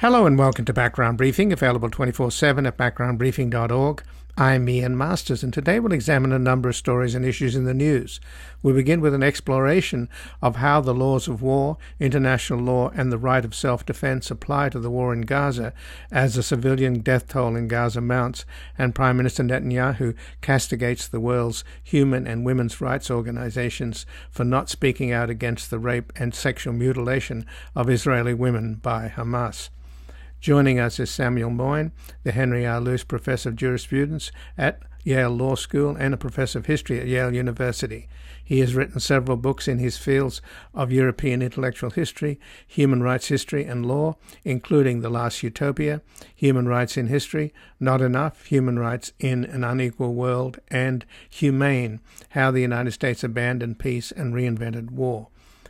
Hello and welcome to Background Briefing, available 24 7 at backgroundbriefing.org. I'm Ian Masters, and today we'll examine a number of stories and issues in the news. We begin with an exploration of how the laws of war, international law, and the right of self defense apply to the war in Gaza as the civilian death toll in Gaza mounts and Prime Minister Netanyahu castigates the world's human and women's rights organizations for not speaking out against the rape and sexual mutilation of Israeli women by Hamas. Joining us is Samuel Moyn, the Henry R. Luce Professor of Jurisprudence at Yale Law School and a Professor of History at Yale University. He has written several books in his fields of European intellectual history, human rights history, and law, including The Last Utopia, Human Rights in History, Not Enough, Human Rights in an Unequal World, and Humane How the United States Abandoned Peace and Reinvented War.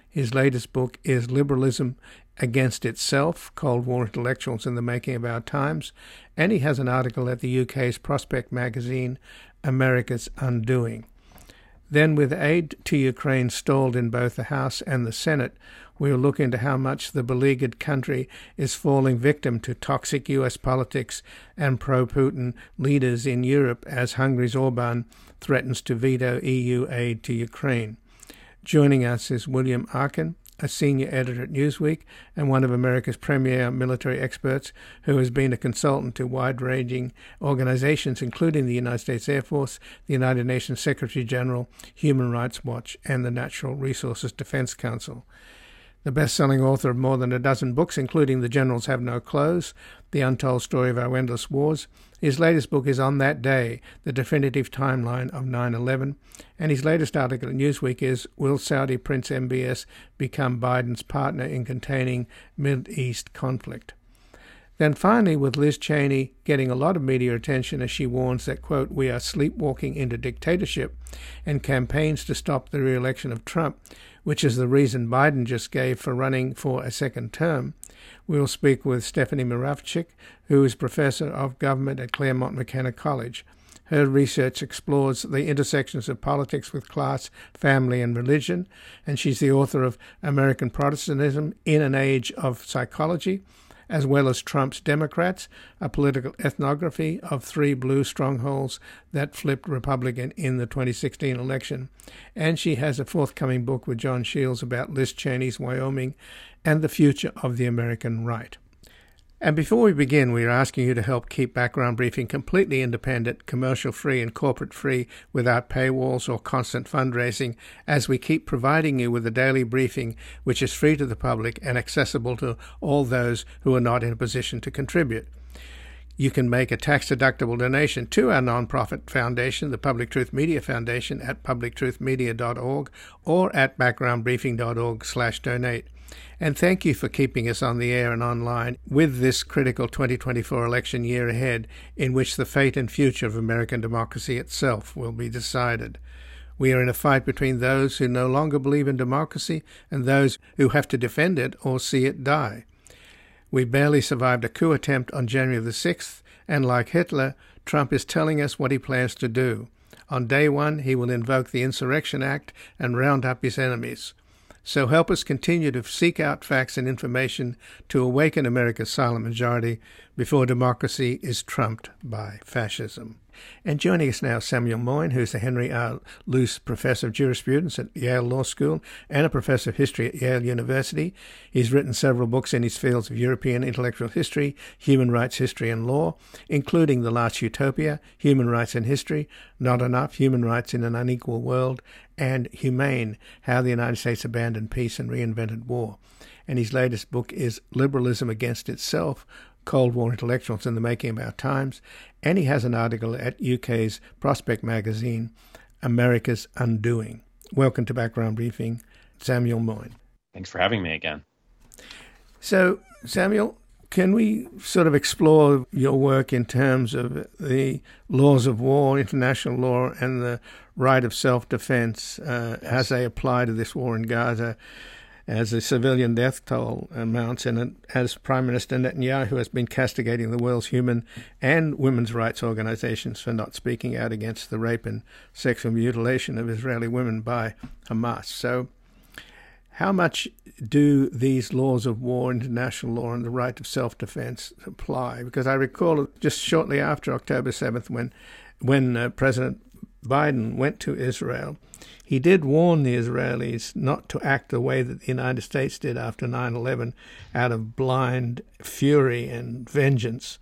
His latest book is Liberalism against itself, Cold War intellectuals in the making of our times, and he has an article at the UK's Prospect magazine, America's Undoing. Then, with aid to Ukraine stalled in both the House and the Senate, we'll look into how much the beleaguered country is falling victim to toxic US politics and pro Putin leaders in Europe as Hungary's Orban threatens to veto EU aid to Ukraine. Joining us is William Arkin, a senior editor at Newsweek and one of America's premier military experts who has been a consultant to wide ranging organizations, including the United States Air Force, the United Nations Secretary General, Human Rights Watch, and the Natural Resources Defense Council the best selling author of more than a dozen books, including The Generals Have No Clothes, The Untold Story of Our Endless Wars. His latest book is On That Day, The Definitive Timeline of 9 11. And his latest article at Newsweek is Will Saudi Prince MBS become Biden's partner in containing Middle East conflict? Then finally, with Liz Cheney getting a lot of media attention as she warns that, quote, we are sleepwalking into dictatorship and campaigns to stop the re election of Trump, which is the reason Biden just gave for running for a second term. We'll speak with Stephanie Muravchik, who is professor of government at Claremont McKenna College. Her research explores the intersections of politics with class, family, and religion, and she's the author of American Protestantism in an Age of Psychology as well as Trump's Democrats, a political ethnography of three blue strongholds that flipped Republican in the 2016 election. And she has a forthcoming book with John Shields about Liz Cheney's Wyoming and the future of the American right. And before we begin, we are asking you to help keep Background Briefing completely independent, commercial free, and corporate free without paywalls or constant fundraising as we keep providing you with a daily briefing which is free to the public and accessible to all those who are not in a position to contribute. You can make a tax deductible donation to our nonprofit foundation, the Public Truth Media Foundation, at publictruthmedia.org or at backgroundbriefing.org/donate. And thank you for keeping us on the air and online with this critical 2024 election year ahead, in which the fate and future of American democracy itself will be decided. We are in a fight between those who no longer believe in democracy and those who have to defend it or see it die. We barely survived a coup attempt on January the 6th, and like Hitler, Trump is telling us what he plans to do. On day one, he will invoke the Insurrection Act and round up his enemies. So help us continue to seek out facts and information to awaken America's silent majority before democracy is trumped by fascism. And joining us now, Samuel Moyn, who's the Henry R. Luce Professor of Jurisprudence at Yale Law School and a Professor of History at Yale University. He's written several books in his fields of European intellectual history, human rights history, and law, including The Last Utopia, Human Rights in History, Not Enough, Human Rights in an Unequal World, and Humane How the United States Abandoned Peace and Reinvented War. And his latest book is Liberalism Against Itself Cold War Intellectuals in the Making of Our Times. And he has an article at UK's Prospect magazine, America's Undoing. Welcome to Background Briefing, Samuel Moyn. Thanks for having me again. So, Samuel, can we sort of explore your work in terms of the laws of war, international law, and the right of self defense uh, yes. as they apply to this war in Gaza? As the civilian death toll amounts, and as Prime Minister Netanyahu has been castigating the world's human and women's rights organizations for not speaking out against the rape and sexual mutilation of Israeli women by Hamas. So, how much do these laws of war, international law, and the right of self defense apply? Because I recall just shortly after October 7th, when, when uh, President Biden went to Israel, he did warn the Israelis not to act the way that the United States did after 9 11 out of blind fury and vengeance,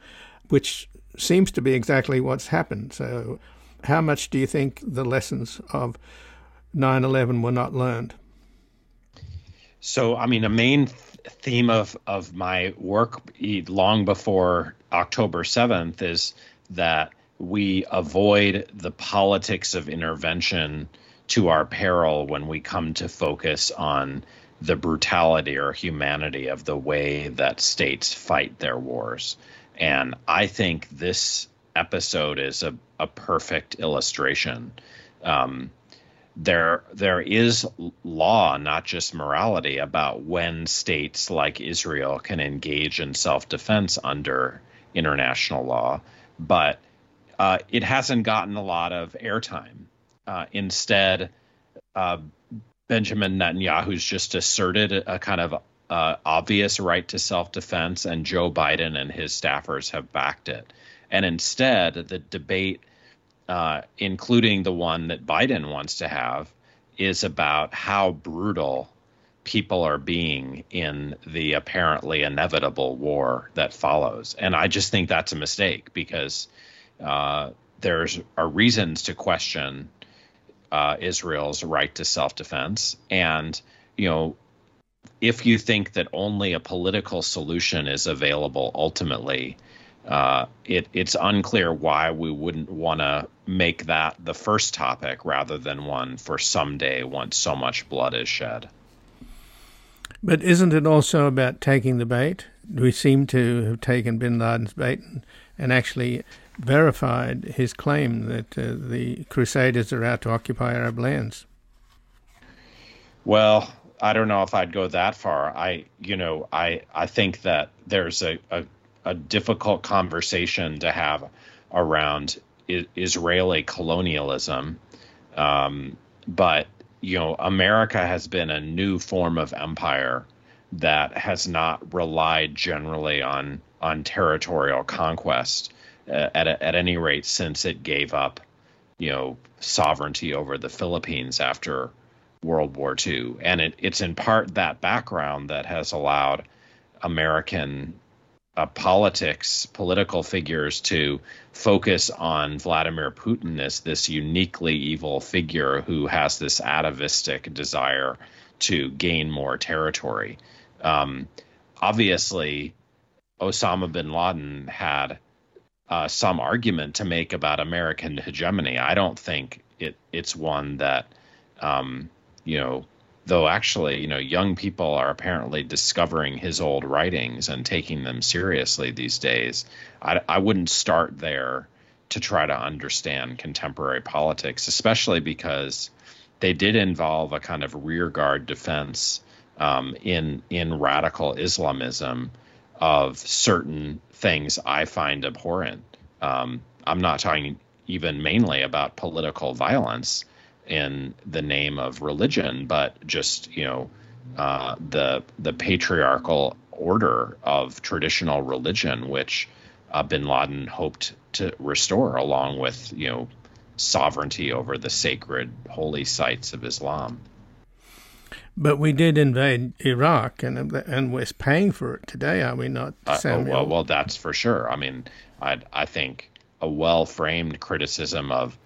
which seems to be exactly what's happened. So, how much do you think the lessons of 9 11 were not learned? So, I mean, a main theme of, of my work long before October 7th is that we avoid the politics of intervention to our peril when we come to focus on the brutality or humanity of the way that states fight their wars. And I think this episode is a, a perfect illustration. Um, there there is law, not just morality, about when states like Israel can engage in self defense under international law, but uh, it hasn't gotten a lot of airtime. Uh, instead, uh, Benjamin Netanyahu's just asserted a kind of uh, obvious right to self defense, and Joe Biden and his staffers have backed it. And instead, the debate uh, including the one that Biden wants to have, is about how brutal people are being in the apparently inevitable war that follows. And I just think that's a mistake because uh, there's are reasons to question uh, Israel's right to self-defense, and you know. If you think that only a political solution is available ultimately, uh, it, it's unclear why we wouldn't want to make that the first topic rather than one for someday once so much blood is shed. But isn't it also about taking the bait? We seem to have taken bin Laden's bait and, and actually verified his claim that uh, the Crusaders are out to occupy Arab lands. Well, I don't know if I'd go that far. I, you know, I I think that there's a, a a difficult conversation to have around I- Israeli colonialism. Um, but you know, America has been a new form of empire that has not relied generally on on territorial conquest uh, at a, at any rate since it gave up, you know, sovereignty over the Philippines after World War II, and it, it's in part that background that has allowed American uh, politics, political figures to focus on Vladimir Putin as this uniquely evil figure who has this atavistic desire to gain more territory. Um, obviously, Osama bin Laden had uh, some argument to make about American hegemony. I don't think it it's one that um, you know though actually, you know, young people are apparently discovering his old writings and taking them seriously these days. I, I wouldn't start there to try to understand contemporary politics, especially because they did involve a kind of rearguard defense um, in in radical Islamism of certain things I find abhorrent. Um, I'm not talking even mainly about political violence in the name of religion, but just you know uh, the the patriarchal order of traditional religion, which uh, Bin Laden hoped to restore, along with you know sovereignty over the sacred holy sites of Islam. But we did invade Iraq, and and we're paying for it today, are we not, uh, oh, well, well, that's for sure. I mean, I I think a well framed criticism of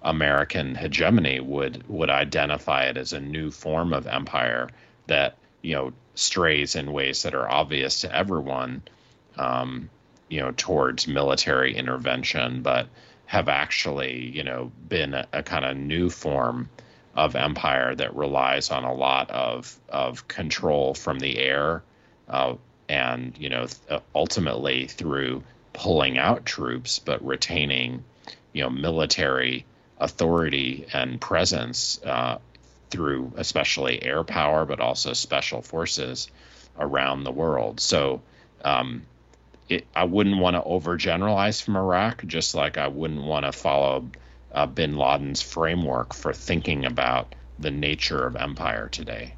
American hegemony would would identify it as a new form of empire that you know strays in ways that are obvious to everyone, um, you know, towards military intervention, but have actually you know been a, a kind of new form of empire that relies on a lot of of control from the air, uh, and you know th- ultimately through pulling out troops but retaining you know military authority and presence uh, through especially air power, but also special forces around the world. So um, it, I wouldn't want to overgeneralize from Iraq, just like I wouldn't want to follow uh, bin Laden's framework for thinking about the nature of empire today.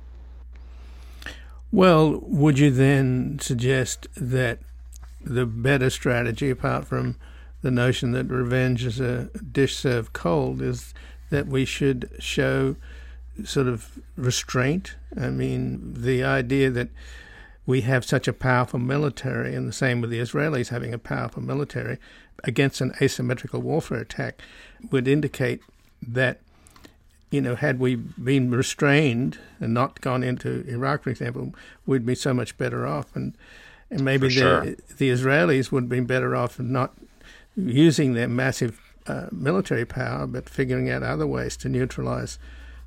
Well, would you then suggest that the better strategy, apart from the notion that revenge is a dish served cold, is that we should show sort of restraint? I mean, the idea that we have such a powerful military, and the same with the Israelis having a powerful military against an asymmetrical warfare attack, would indicate that you know, had we been restrained and not gone into Iraq, for example, we'd be so much better off. And and maybe sure. the the Israelis would have been better off not using their massive uh, military power, but figuring out other ways to neutralize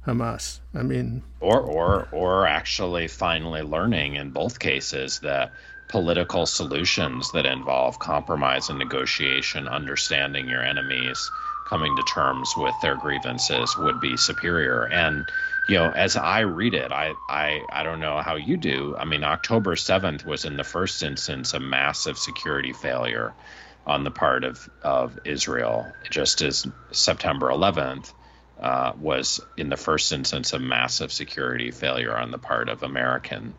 Hamas. I mean, or or or actually finally learning in both cases that political solutions that involve compromise and negotiation, understanding your enemies coming to terms with their grievances would be superior. And you know, as I read it, I I I don't know how you do. I mean, October seventh was in the first instance a massive security failure on the part of of Israel, just as September eleventh. Uh, was in the first instance a massive security failure on the part of American,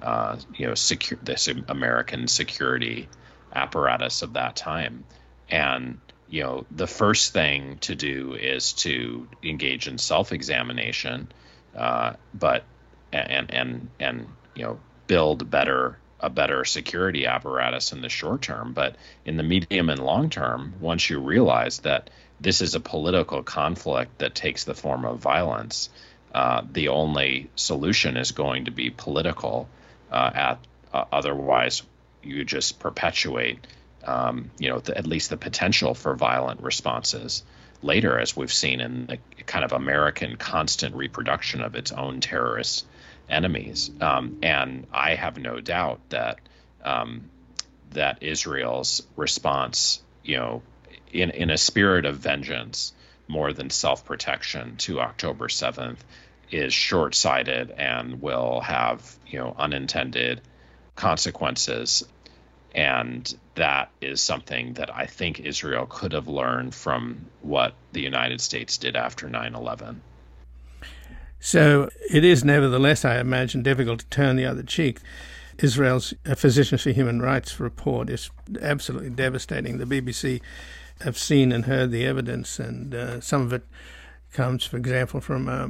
uh, you know, secure this American security apparatus of that time, and you know, the first thing to do is to engage in self-examination, uh, but and and and you know, build better a better security apparatus in the short term. But in the medium and long term, once you realize that this is a political conflict that takes the form of violence, uh, the only solution is going to be political. Uh, at uh, otherwise, you just perpetuate um, you know, the, at least the potential for violent responses later, as we've seen in the kind of American constant reproduction of its own terrorist enemies. Um, and I have no doubt that um, that Israel's response, you know, in in a spirit of vengeance more than self-protection to October 7th is short-sighted and will have, you know, unintended consequences and that is something that I think Israel could have learned from what the United States did after 9 11. So it is nevertheless, I imagine, difficult to turn the other cheek. Israel's Physicians for Human Rights report is absolutely devastating. The BBC have seen and heard the evidence, and uh, some of it comes, for example, from uh,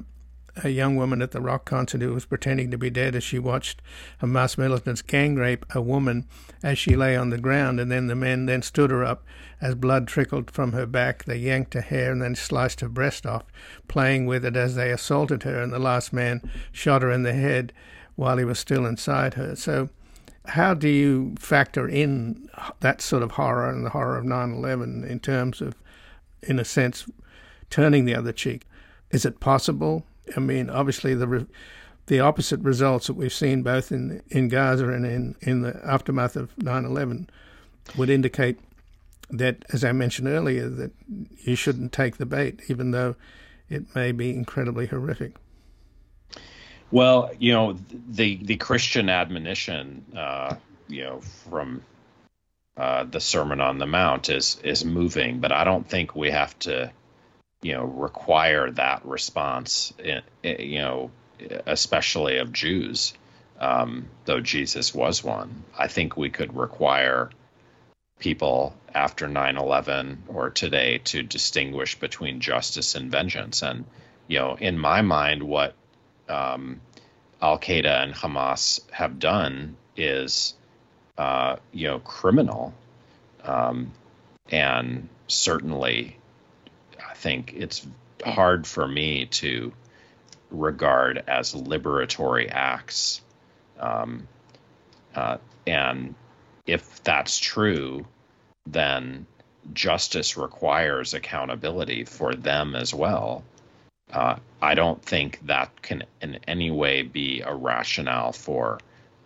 a young woman at the rock concert who was pretending to be dead as she watched a Hamas militants gang rape a woman as she lay on the ground, and then the men then stood her up as blood trickled from her back. They yanked her hair and then sliced her breast off, playing with it as they assaulted her, and the last man shot her in the head while he was still inside her. So, how do you factor in that sort of horror and the horror of 9 11 in terms of, in a sense, turning the other cheek? Is it possible? I mean, obviously the the opposite results that we've seen both in in Gaza and in in the aftermath of 9/11 would indicate that, as I mentioned earlier, that you shouldn't take the bait, even though it may be incredibly horrific. Well, you know, the the Christian admonition, uh, you know, from uh, the Sermon on the Mount is is moving, but I don't think we have to you know require that response in, you know especially of Jews um, though Jesus was one. I think we could require people after 9/11 or today to distinguish between justice and vengeance. And you know in my mind what um, Al Qaeda and Hamas have done is uh, you know criminal um, and certainly think it's hard for me to regard as liberatory acts. Um, uh, and if that's true, then justice requires accountability for them as well. Uh, I don't think that can in any way be a rationale for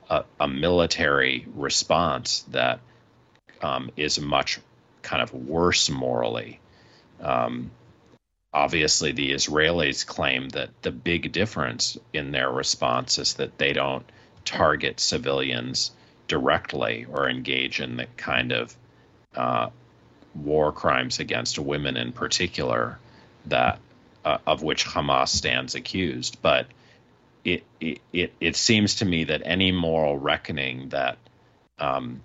a, a military response that um, is much kind of worse morally. Um, obviously the Israelis claim that the big difference in their response is that they don't target civilians directly or engage in the kind of uh, war crimes against women in particular that uh, of which Hamas stands accused. But it, it it seems to me that any moral reckoning that um,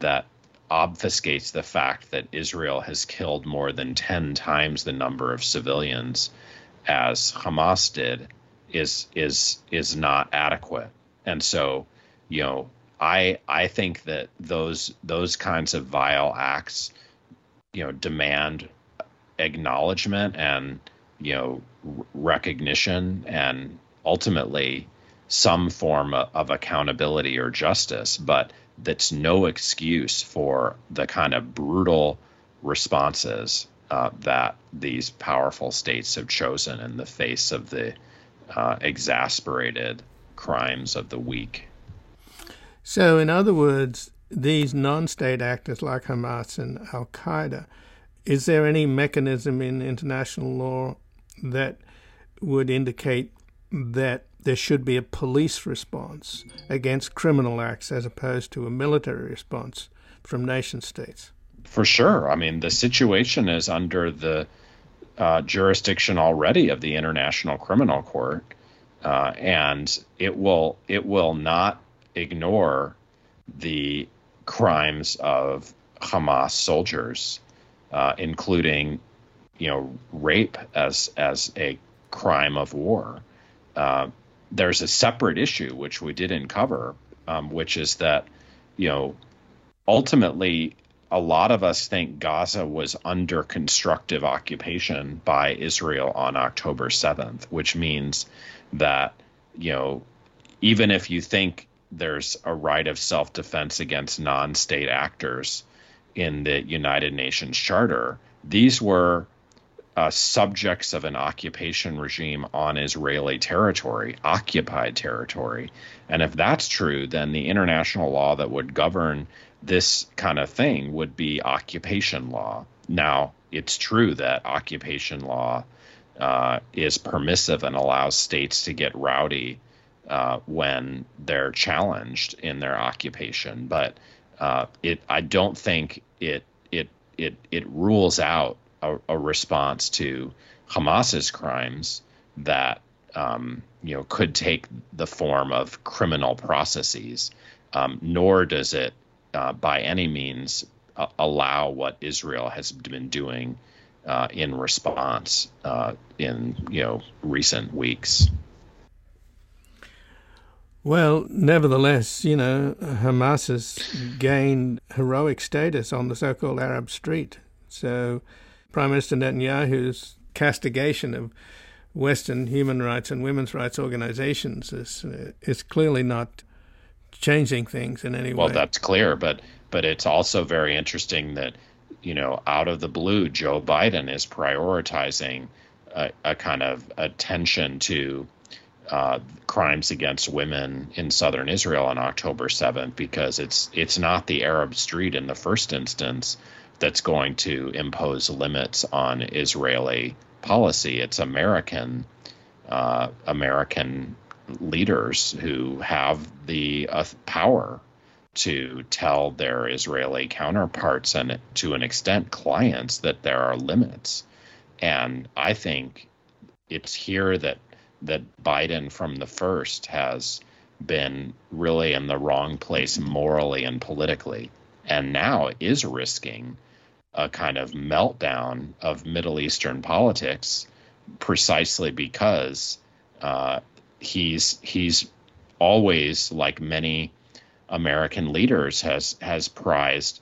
that obfuscates the fact that Israel has killed more than ten times the number of civilians as Hamas did is is is not adequate. And so, you know, I I think that those those kinds of vile acts, you know, demand acknowledgement and you know recognition and ultimately some form of accountability or justice, but that's no excuse for the kind of brutal responses uh, that these powerful states have chosen in the face of the uh, exasperated crimes of the weak. So, in other words, these non state actors like Hamas and Al Qaeda, is there any mechanism in international law that would indicate that there should be a police response against criminal acts as opposed to a military response from nation states? For sure. I mean, the situation is under the uh, jurisdiction already of the International Criminal Court, uh, and it will it will not ignore the crimes of Hamas soldiers, uh, including you know rape as as a crime of war. Uh, there's a separate issue which we didn't cover, um, which is that you know ultimately a lot of us think Gaza was under constructive occupation by Israel on October 7th, which means that, you know, even if you think there's a right of self defense against non state actors in the United Nations Charter, these were uh, subjects of an occupation regime on Israeli territory, occupied territory. And if that's true, then the international law that would govern this kind of thing would be occupation law. Now, it's true that occupation law uh, is permissive and allows states to get rowdy uh, when they're challenged in their occupation, but uh, it I don't think it it it it rules out a, a response to Hamas's crimes that um, you know could take the form of criminal processes. Um, nor does it uh, by any means uh, allow what Israel has been doing uh, in response uh, in you know recent weeks. Well, nevertheless, you know, Hamas has gained heroic status on the so-called Arab street. So, Prime Minister Netanyahu's castigation of Western human rights and women's rights organizations is is clearly not changing things in any well, way. Well, that's clear, but but it's also very interesting that you know out of the blue, Joe Biden is prioritizing a, a kind of attention to uh, crimes against women in southern Israel on October 7th because it's it's not the Arab Street in the first instance that's going to impose limits on Israeli policy. It's American uh, American leaders who have the uh, power to tell their Israeli counterparts and to an extent clients that there are limits. And I think it's here that that Biden from the first has been really in the wrong place morally and politically and now is risking a kind of meltdown of Middle Eastern politics precisely because uh, he's he's always like many American leaders has has prized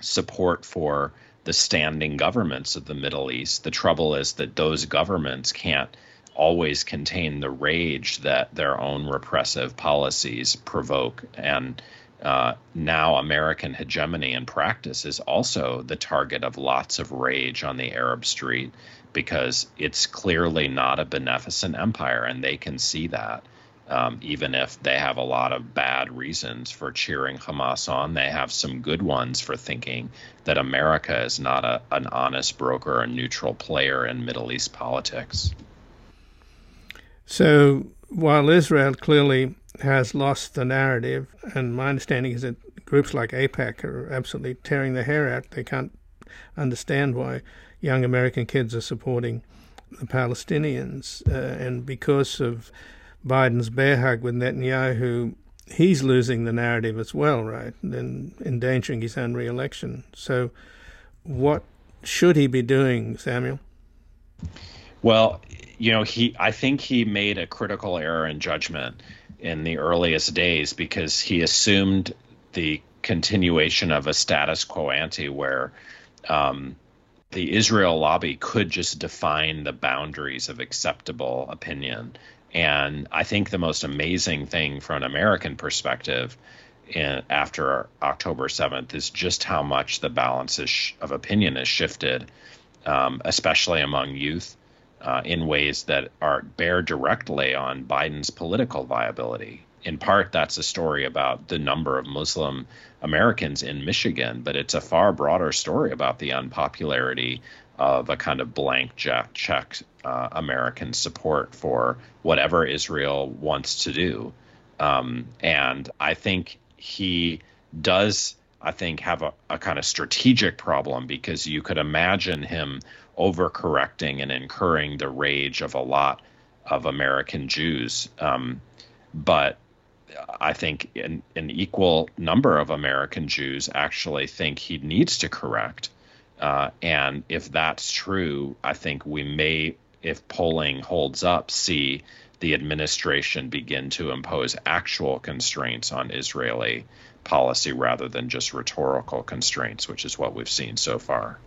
support for the standing governments of the Middle East. The trouble is that those governments can't always contain the rage that their own repressive policies provoke. And uh, now American hegemony in practice is also the target of lots of rage on the Arab street because it's clearly not a beneficent empire, and they can see that. Um, even if they have a lot of bad reasons for cheering Hamas on, they have some good ones for thinking that America is not a, an honest broker, a neutral player in Middle East politics. So while Israel clearly has lost the narrative, and my understanding is that groups like AIPAC are absolutely tearing their hair out, they can't understand why young American kids are supporting the Palestinians, uh, and because of Biden's bear hug with Netanyahu, he's losing the narrative as well, right? And endangering his own re-election. So, what should he be doing, Samuel? Well, you know, he I think he made a critical error in judgment in the earliest days because he assumed the continuation of a status quo ante where um, the Israel lobby could just define the boundaries of acceptable opinion. And I think the most amazing thing from an American perspective in, after October 7th is just how much the balance sh- of opinion has shifted, um, especially among youth, uh, in ways that are bear directly on Biden's political viability. In part, that's a story about the number of Muslim Americans in Michigan, but it's a far broader story about the unpopularity of a kind of blank check uh, American support for whatever Israel wants to do. Um, and I think he does, I think, have a, a kind of strategic problem because you could imagine him overcorrecting and incurring the rage of a lot of American Jews. Um, but I think an, an, equal number of American Jews actually think he needs to correct. Uh, and if that's true, I think we may, if polling holds up, see the administration begin to impose actual constraints on Israeli policy rather than just rhetorical constraints, which is what we've seen so far.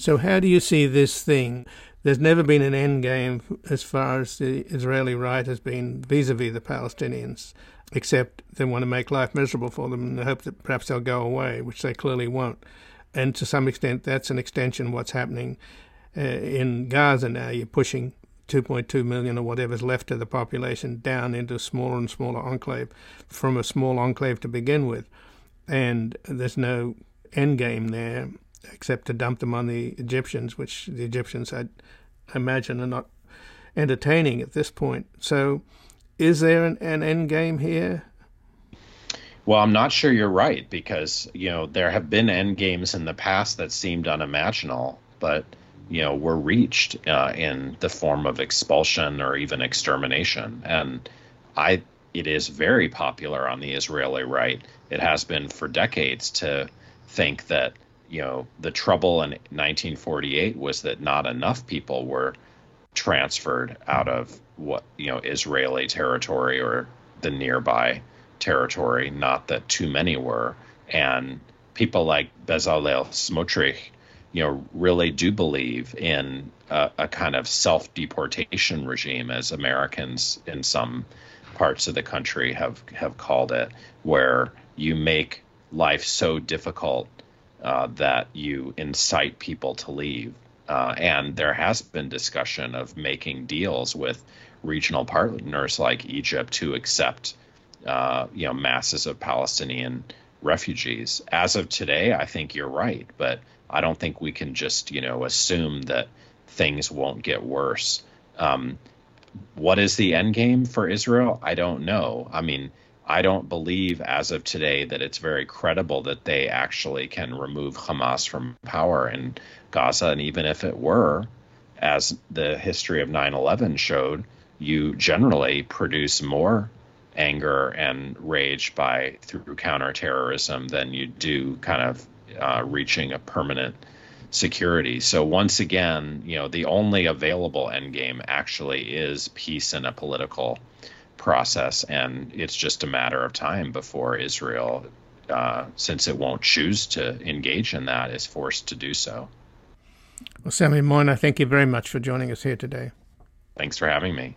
So, how do you see this thing? There's never been an end game as far as the Israeli right has been vis-a-vis the Palestinians, except they want to make life miserable for them and hope that perhaps they'll go away, which they clearly won't. And to some extent, that's an extension of what's happening uh, in Gaza now. You're pushing 2.2 million or whatever's left of the population down into a smaller and smaller enclave from a small enclave to begin with. And there's no end game there except to dump them on the Egyptians, which the Egyptians, I imagine, are not entertaining at this point. So, is there an, an end game here? Well, I'm not sure you're right because you know there have been end games in the past that seemed unimaginable, but you know were reached uh, in the form of expulsion or even extermination. And I, it is very popular on the Israeli right. It has been for decades to think that you know, the trouble in 1948 was that not enough people were transferred out of what, you know, Israeli territory or the nearby territory, not that too many were. And people like Bezalel Smotrich, you know, really do believe in a, a kind of self deportation regime, as Americans in some parts of the country have, have called it, where you make life so difficult uh, that you incite people to leave. Uh, and there has been discussion of making deals with regional partners like Egypt to accept, uh, you know, masses of Palestinian refugees. As of today, I think you're right, but I don't think we can just, you know, assume that things won't get worse. Um, what is the end game for Israel? I don't know. I mean, I don't believe as of today that it's very credible that they actually can remove Hamas from power in Gaza. And even if it were, as the history of 9 11 showed, you generally produce more anger and rage by through counterterrorism than you do kind of uh, reaching a permanent security. So once again, you know, the only available endgame actually is peace and a political process, and it's just a matter of time before Israel, uh, since it won't choose to engage in that, is forced to do so. Well, Sammy Moyn, thank you very much for joining us here today. Thanks for having me.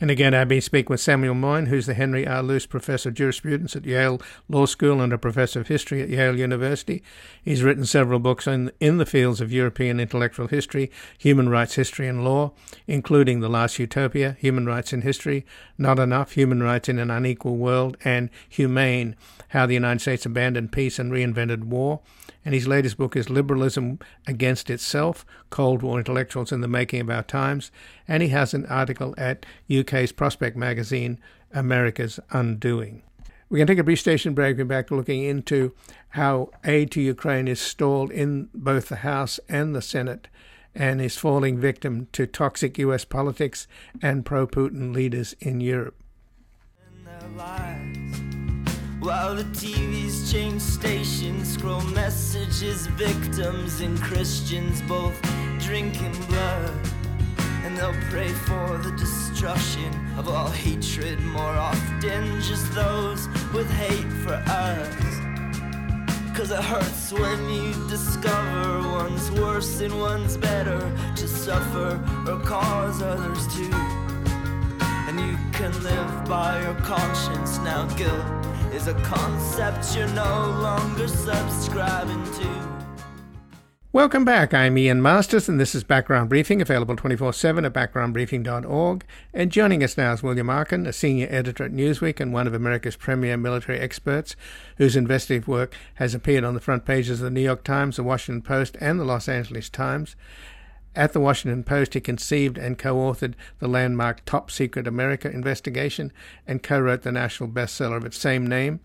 And again, I've been speaking with Samuel Moyn, who's the Henry R. Luce Professor of Jurisprudence at Yale Law School and a Professor of History at Yale University. He's written several books in, in the fields of European intellectual history, human rights history, and law, including The Last Utopia, Human Rights in History, Not Enough, Human Rights in an Unequal World, and Humane, How the United States Abandoned Peace and Reinvented War and his latest book is Liberalism Against Itself Cold War Intellectuals in the Making of Our Times. And he has an article at UK's Prospect magazine, America's Undoing. We're going to take a brief station break. We're back looking into how aid to Ukraine is stalled in both the House and the Senate and is falling victim to toxic US politics and pro Putin leaders in Europe. While the TVs change stations, scroll messages, victims and Christians both drinking blood. And they'll pray for the destruction of all hatred more often, just those with hate for us. Cause it hurts when you discover one's worse and one's better to suffer or cause others to. And you can live by your conscience now, guilt is a concept you're no longer subscribing to. Welcome back. I'm Ian Masters, and this is Background Briefing, available 24 7 at backgroundbriefing.org. And joining us now is William Arkin, a senior editor at Newsweek and one of America's premier military experts, whose investigative work has appeared on the front pages of the New York Times, the Washington Post, and the Los Angeles Times. At the Washington Post, he conceived and co authored the landmark Top Secret America investigation and co wrote the national bestseller of its same name,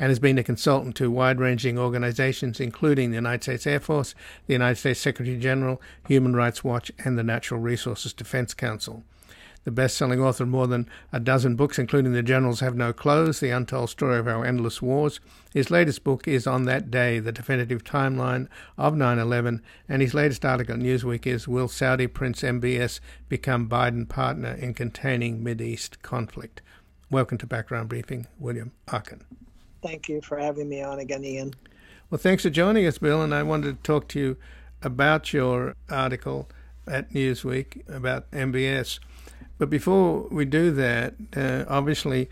and has been a consultant to wide ranging organizations, including the United States Air Force, the United States Secretary General, Human Rights Watch, and the Natural Resources Defense Council the best selling author of more than a dozen books, including The Generals Have No Clothes, The Untold Story of Our Endless Wars. His latest book is On That Day, The Definitive Timeline of 9 11, and his latest article at Newsweek is Will Saudi Prince MBS Become Biden Partner in Containing Mideast Conflict? Welcome to Background Briefing, William Arkin. Thank you for having me on again, Ian. Well, thanks for joining us, Bill, and I wanted to talk to you about your article at Newsweek about MBS. But before we do that, uh, obviously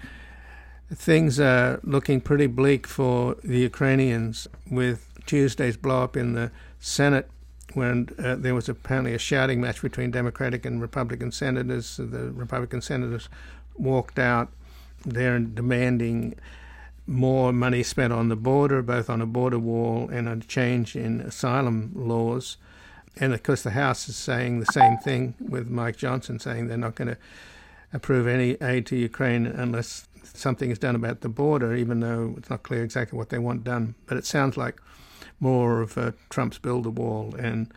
things are looking pretty bleak for the Ukrainians with Tuesday's blow up in the Senate when uh, there was apparently a shouting match between Democratic and Republican senators. The Republican senators walked out there demanding more money spent on the border, both on a border wall and a change in asylum laws. And of course, the House is saying the same thing with Mike Johnson saying they're not going to approve any aid to Ukraine unless something is done about the border, even though it's not clear exactly what they want done. But it sounds like more of Trump's build a wall and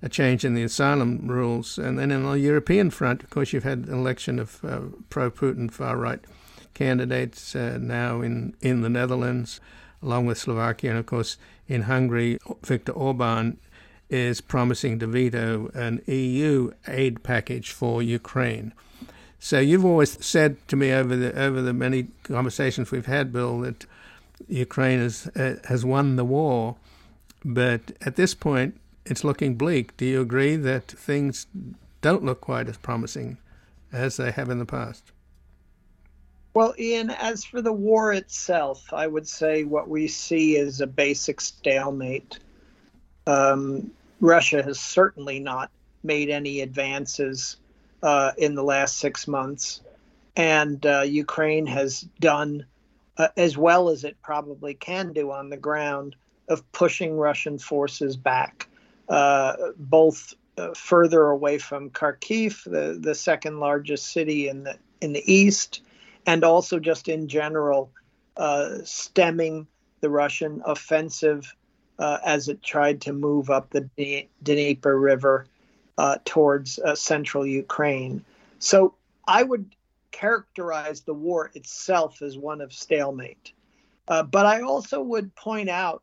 a change in the asylum rules. And then on the European front, of course, you've had an election of uh, pro Putin far right candidates uh, now in, in the Netherlands, along with Slovakia. And of course, in Hungary, Viktor Orban is promising to veto an EU aid package for Ukraine. So you've always said to me over the over the many conversations we've had, Bill, that Ukraine has uh, has won the war, but at this point it's looking bleak. Do you agree that things don't look quite as promising as they have in the past? Well, Ian, as for the war itself, I would say what we see is a basic stalemate. Um, Russia has certainly not made any advances uh, in the last six months, and uh, Ukraine has done uh, as well as it probably can do on the ground of pushing Russian forces back, uh, both uh, further away from Kharkiv, the, the second largest city in the in the east, and also just in general uh, stemming the Russian offensive uh, as it tried to move up the Dnieper River uh, towards uh, central Ukraine. So I would characterize the war itself as one of stalemate. Uh, but I also would point out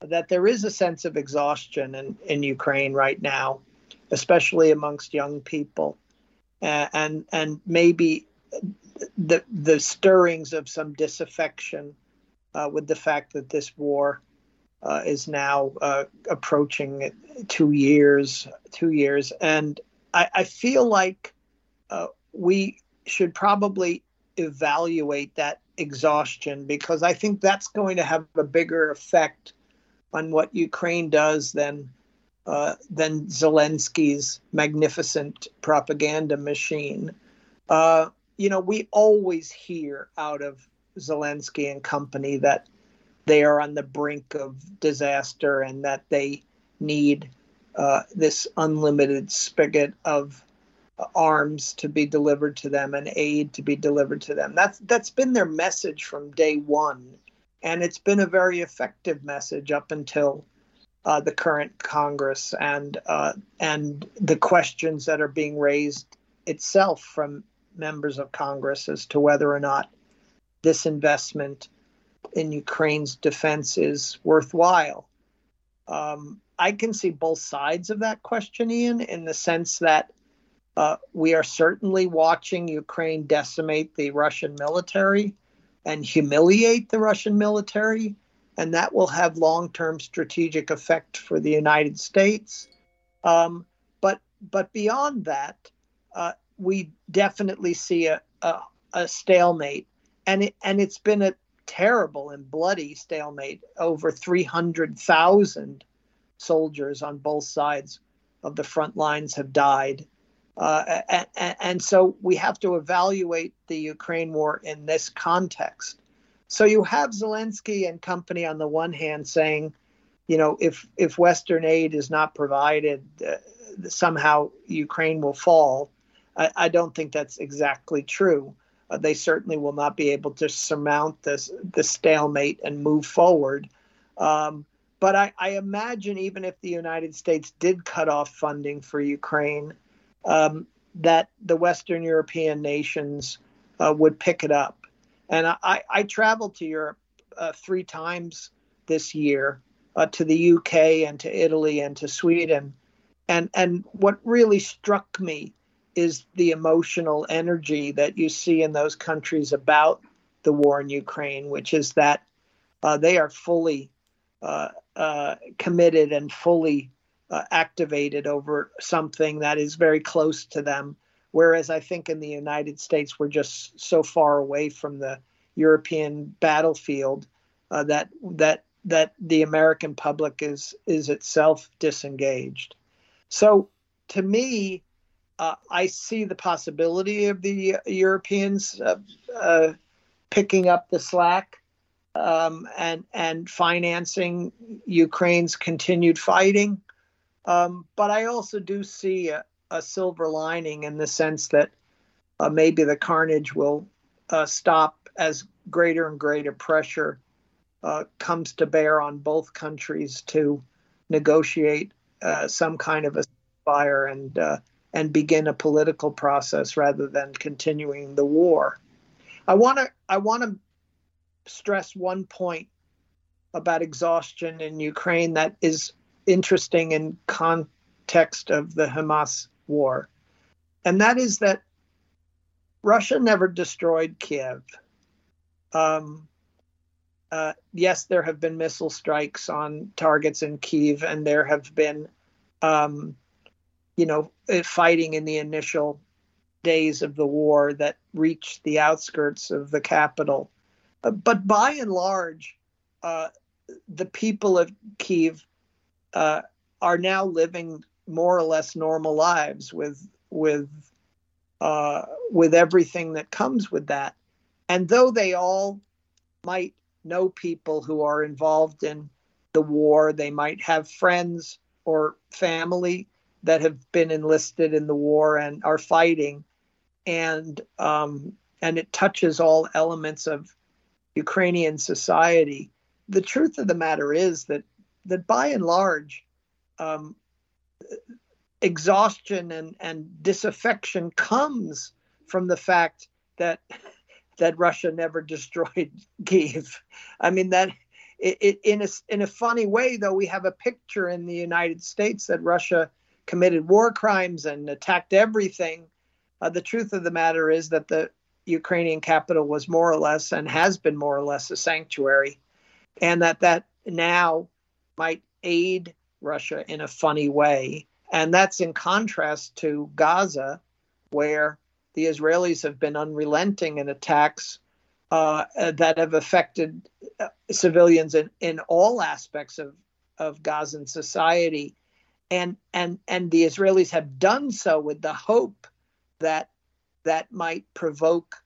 that there is a sense of exhaustion in, in Ukraine right now, especially amongst young people, and and maybe the the stirrings of some disaffection uh, with the fact that this war uh, is now uh, approaching two years. Two years, and I, I feel like uh, we should probably evaluate that exhaustion because I think that's going to have a bigger effect on what Ukraine does than uh, than Zelensky's magnificent propaganda machine. Uh, you know, we always hear out of Zelensky and company that they are on the brink of disaster and that they need uh, this unlimited spigot of arms to be delivered to them and aid to be delivered to them. That's that's been their message from day one, and it's been a very effective message up until uh, the current Congress and uh, and the questions that are being raised itself from members of Congress as to whether or not this investment in Ukraine's defense is worthwhile. Um, I can see both sides of that question, Ian, in the sense that uh, we are certainly watching Ukraine decimate the Russian military and humiliate the Russian military, and that will have long-term strategic effect for the United States. Um, but but beyond that, uh, we definitely see a, a, a stalemate, and it and it's been a terrible and bloody stalemate. Over three hundred thousand soldiers on both sides of the front lines have died. Uh, and, and, so we have to evaluate the Ukraine war in this context. So you have Zelensky and company on the one hand saying, you know, if if Western aid is not provided, uh, somehow Ukraine will fall. I, I, don't think that's exactly true. Uh, they certainly will not be able to surmount this the stalemate and move forward. Um, but I, I, imagine even if the United States did cut off funding for Ukraine, um, that the Western European nations uh, would pick it up. And I, I traveled to Europe uh, three times this year uh, to the UK and to Italy and to Sweden. And, and what really struck me is the emotional energy that you see in those countries about the war in Ukraine, which is that uh, they are fully uh, uh, committed and fully uh, activated over something that is very close to them. Whereas I think in the United States, we're just so far away from the European battlefield uh, that that that the American public is is itself disengaged. So to me, uh, I see the possibility of the Europeans uh, uh picking up the slack um, and and financing Ukraine's continued fighting. Um, but I also do see a, a, silver lining in the sense that uh, maybe the carnage will uh, stop as greater and greater pressure uh, comes to bear on both countries to negotiate uh, some kind of a fire and uh, and begin a political process rather than continuing the war. I want to I want to stress one point about exhaustion in Ukraine that is interesting in context of the Hamas war, and that is that Russia never destroyed Kiev. Um, uh, yes, there have been missile strikes on targets in Kiev, and there have been, um, you know, uh, fighting in the initial days of the war that reached the outskirts of the capital. Uh, but by and large, uh, the people of Kiev uh, are now living more or less normal lives with with uh, with everything that comes with that. And though they all might know people who are involved in the war, they might have friends or family that have been enlisted in the war and are fighting, and um, and it touches all elements of Ukrainian society. The truth of the matter is that that by and large, um, exhaustion and, and disaffection comes from the fact that that Russia never destroyed Kiev. I mean that it, it, in a in a funny way though we have a picture in the United States that Russia committed war crimes and attacked everything. Uh, the truth of the matter is that the Ukrainian capital was more or less and has been more or less a sanctuary, and that that now might aid Russia in a funny way. And that's in contrast to Gaza, where the Israelis have been unrelenting in attacks uh, that have affected uh, civilians in, in all aspects of, of Gazan society. And, and, and the Israelis have done so with the hope that that might provoke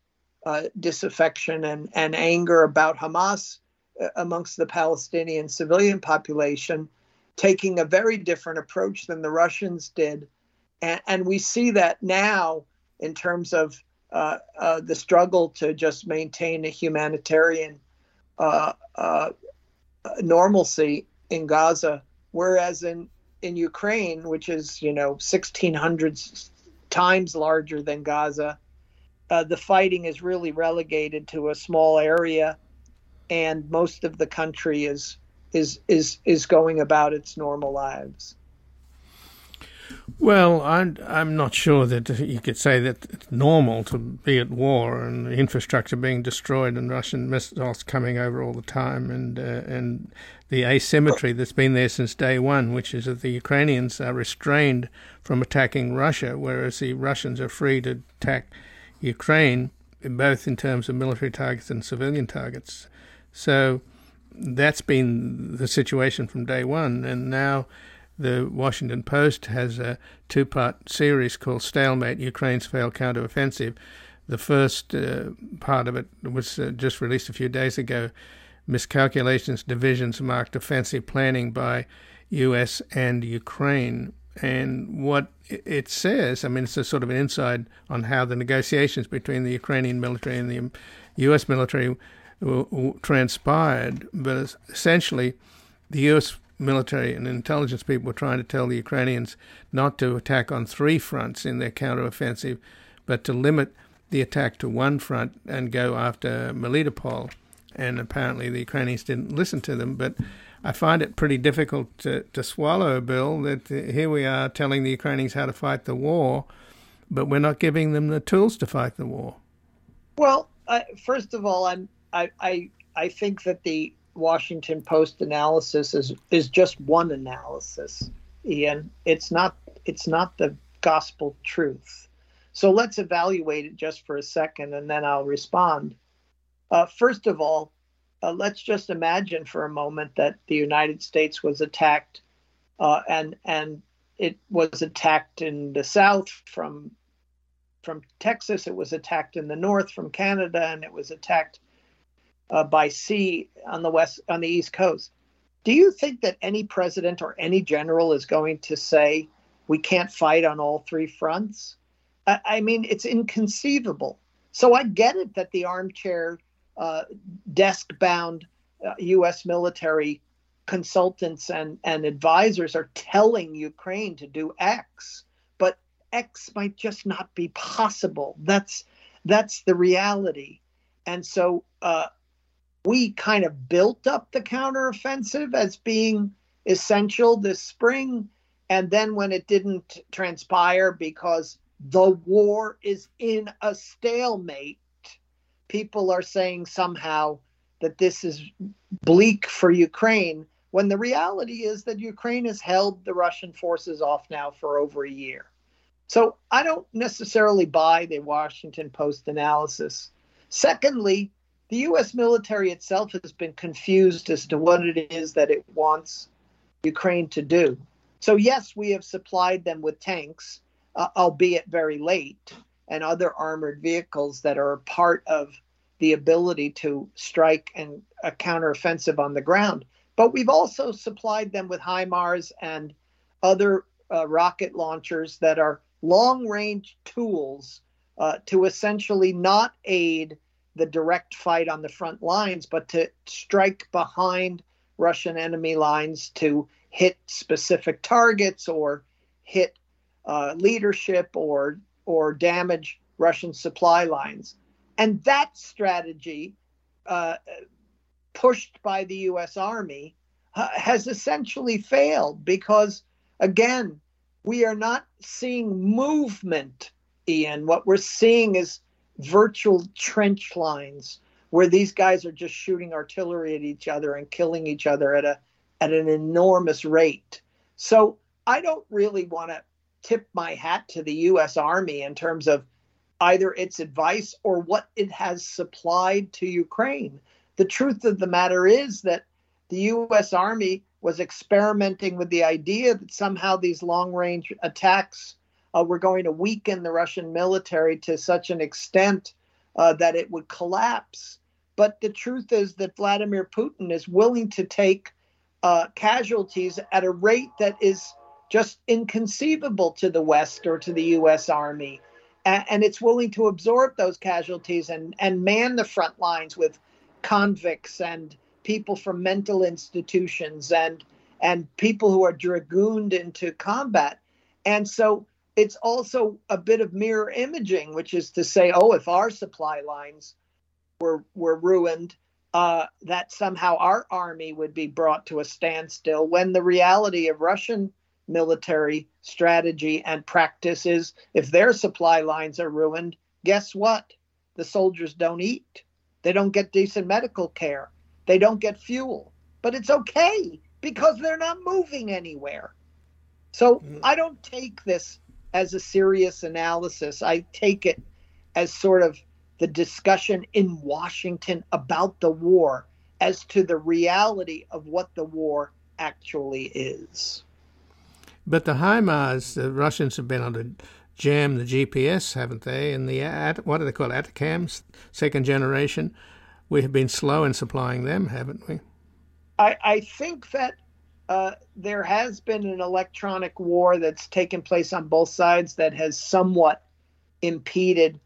uh, disaffection and, and anger about Hamas uh, amongst the Palestinian civilian population, taking a very different approach than the Russians did. And, and we see that now in terms of uh, uh, the struggle to just maintain a humanitarian uh, uh, normalcy in Gaza whereas in in Ukraine, which is you know 1,600 times larger than Gaza, uh, the fighting is really relegated to a small area, and most of the country is is is is going about its normal lives. Well, I'm I'm not sure that you could say that it's normal to be at war and infrastructure being destroyed and Russian missiles coming over all the time and uh, and the asymmetry that's been there since day one, which is that the Ukrainians are restrained from attacking Russia, whereas the Russians are free to attack Ukraine, both in terms of military targets and civilian targets. So that's been the situation from day one, and now the Washington Post has a two part series called Stalemate Ukraine's Failed Counteroffensive. The first uh, part of it was uh, just released a few days ago. Miscalculations, divisions marked offensive planning by US and Ukraine. And what it says, I mean, it's a sort of an insight on how the negotiations between the Ukrainian military and the US military transpired. But essentially, the US military and intelligence people were trying to tell the Ukrainians not to attack on three fronts in their counteroffensive, but to limit the attack to one front and go after Melitopol. And apparently the Ukrainians didn't listen to them. But I find it pretty difficult to, to swallow, Bill, that here we are telling the Ukrainians how to fight the war, but we're not giving them the tools to fight the war. Well, uh, first of all, I'm I, I I think that the Washington Post analysis is is just one analysis, Ian. It's not it's not the gospel truth. So let's evaluate it just for a second, and then I'll respond. Uh, first of all, uh, let's just imagine for a moment that the United States was attacked, uh, and and it was attacked in the south from from Texas. It was attacked in the north from Canada, and it was attacked uh, by sea on the west on the east coast. Do you think that any president or any general is going to say we can't fight on all three fronts? I, I mean, it's inconceivable. So I get it that the armchair, uh, desk-bound uh, U.S. military consultants and, and advisors are telling Ukraine to do X, but X might just not be possible. That's that's the reality. And so uh, we kind of built up the counteroffensive as being essential this spring. And then when it didn't transpire because the war is in a stalemate, people are saying somehow that this is bleak for Ukraine, when the reality is that Ukraine has held the Russian forces off now for over a year. So I don't necessarily buy the Washington Post analysis. Secondly, the U.S. military itself has been confused as to what it is that it wants Ukraine to do. So, yes, we have supplied them with tanks, uh, albeit very late, and other armored vehicles that are part of the ability to strike and a counteroffensive on the ground. But we've also supplied them with HIMARS and other uh, rocket launchers that are long range tools uh, to essentially not aid the direct fight on the front lines, but to strike behind Russian enemy lines to hit specific targets or hit uh, leadership or or damage Russian supply lines. And that strategy, uh, pushed by the U.S. Army, uh, has essentially failed because, again, we are not seeing movement. Ian, what we're seeing is virtual trench lines where these guys are just shooting artillery at each other and killing each other at a at an enormous rate. So I don't really want to tip my hat to the US Army in terms of either its advice or what it has supplied to Ukraine. The truth of the matter is that the US Army was experimenting with the idea that somehow these long range attacks uh, we're going to weaken the Russian military to such an extent uh, that it would collapse. But the truth is that Vladimir Putin is willing to take uh, casualties at a rate that is just inconceivable to the West or to the U.S. Army. And, it's willing to absorb those casualties and, and man the front lines with convicts and people from mental institutions and and people who are dragooned into combat. And so it's also a bit of mirror imaging, which is to say, oh, if our supply lines were were ruined, uh, that somehow our army would be brought to a standstill. When the reality of Russian military strategy and practice is, if their supply lines are ruined, guess what? The soldiers don't eat. They don't get decent medical care. They don't get fuel. But it's okay because they're not moving anywhere. So mm. I don't take this as a serious analysis. I take it as sort of the discussion in Washington about the war as to the reality of what the war actually is. But the HIMARS, the Russians have been able to jam the GPS, haven't they? And the, what are they called, ATACMS, second generation. We have been slow in supplying them, haven't we? I, I think that uh, there has been an electronic war that's taken place on both sides that has somewhat impeded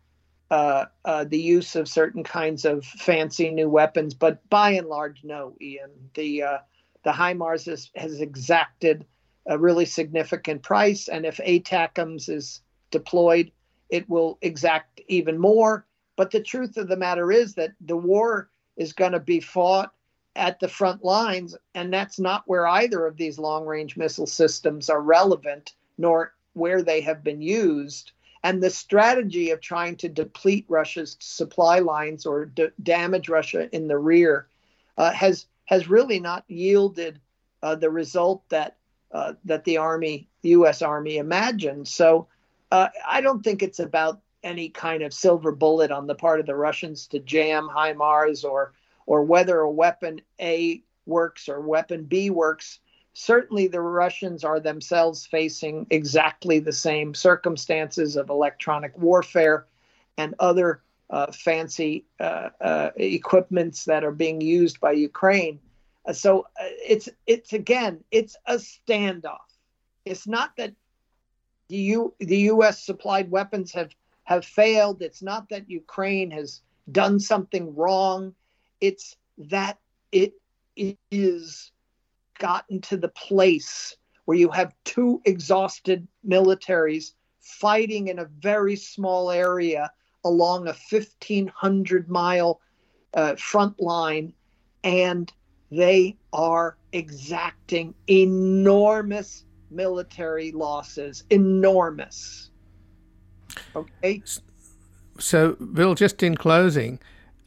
uh, uh, the use of certain kinds of fancy new weapons, but by and large, no. Ian, the uh, the HIMARS has, has exacted a really significant price, and if ATACMS is deployed, it will exact even more. But the truth of the matter is that the war is going to be fought at the front lines, and that's not where either of these long range missile systems are relevant, nor where they have been used. And the strategy of trying to deplete Russia's supply lines or d- damage Russia in the rear uh, has has really not yielded uh, the result that uh, that the army, the U.S. Army, imagined. So uh, I don't think it's about any kind of silver bullet on the part of the Russians to jam HIMARS or or whether a weapon A works or weapon B works. Certainly, the Russians are themselves facing exactly the same circumstances of electronic warfare and other uh, fancy uh, uh, equipments that are being used by Ukraine. Uh, so uh, it's it's again it's a standoff. It's not that the U, the U.S. supplied weapons have have failed. It's not that Ukraine has done something wrong it's that it is gotten to the place where you have two exhausted militaries fighting in a very small area along a 1500 mile uh, front line and they are exacting enormous military losses enormous. Okay? So bill just in closing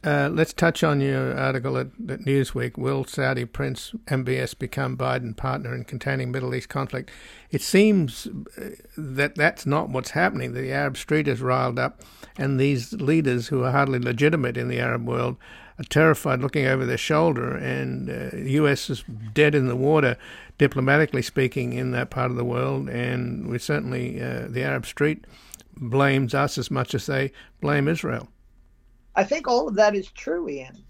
uh, let's touch on your article at, at, Newsweek. Will Saudi Prince MBS become Biden partner in containing Middle East conflict? It seems uh, that that's not what's happening. The Arab street is riled up, and these leaders who are hardly legitimate in the Arab world are terrified, looking over their shoulder. And uh, the U.S. is dead in the water, diplomatically speaking, in that part of the world. And we certainly, uh, the Arab street blames us as much as they blame Israel. I think all of that is true, Ian.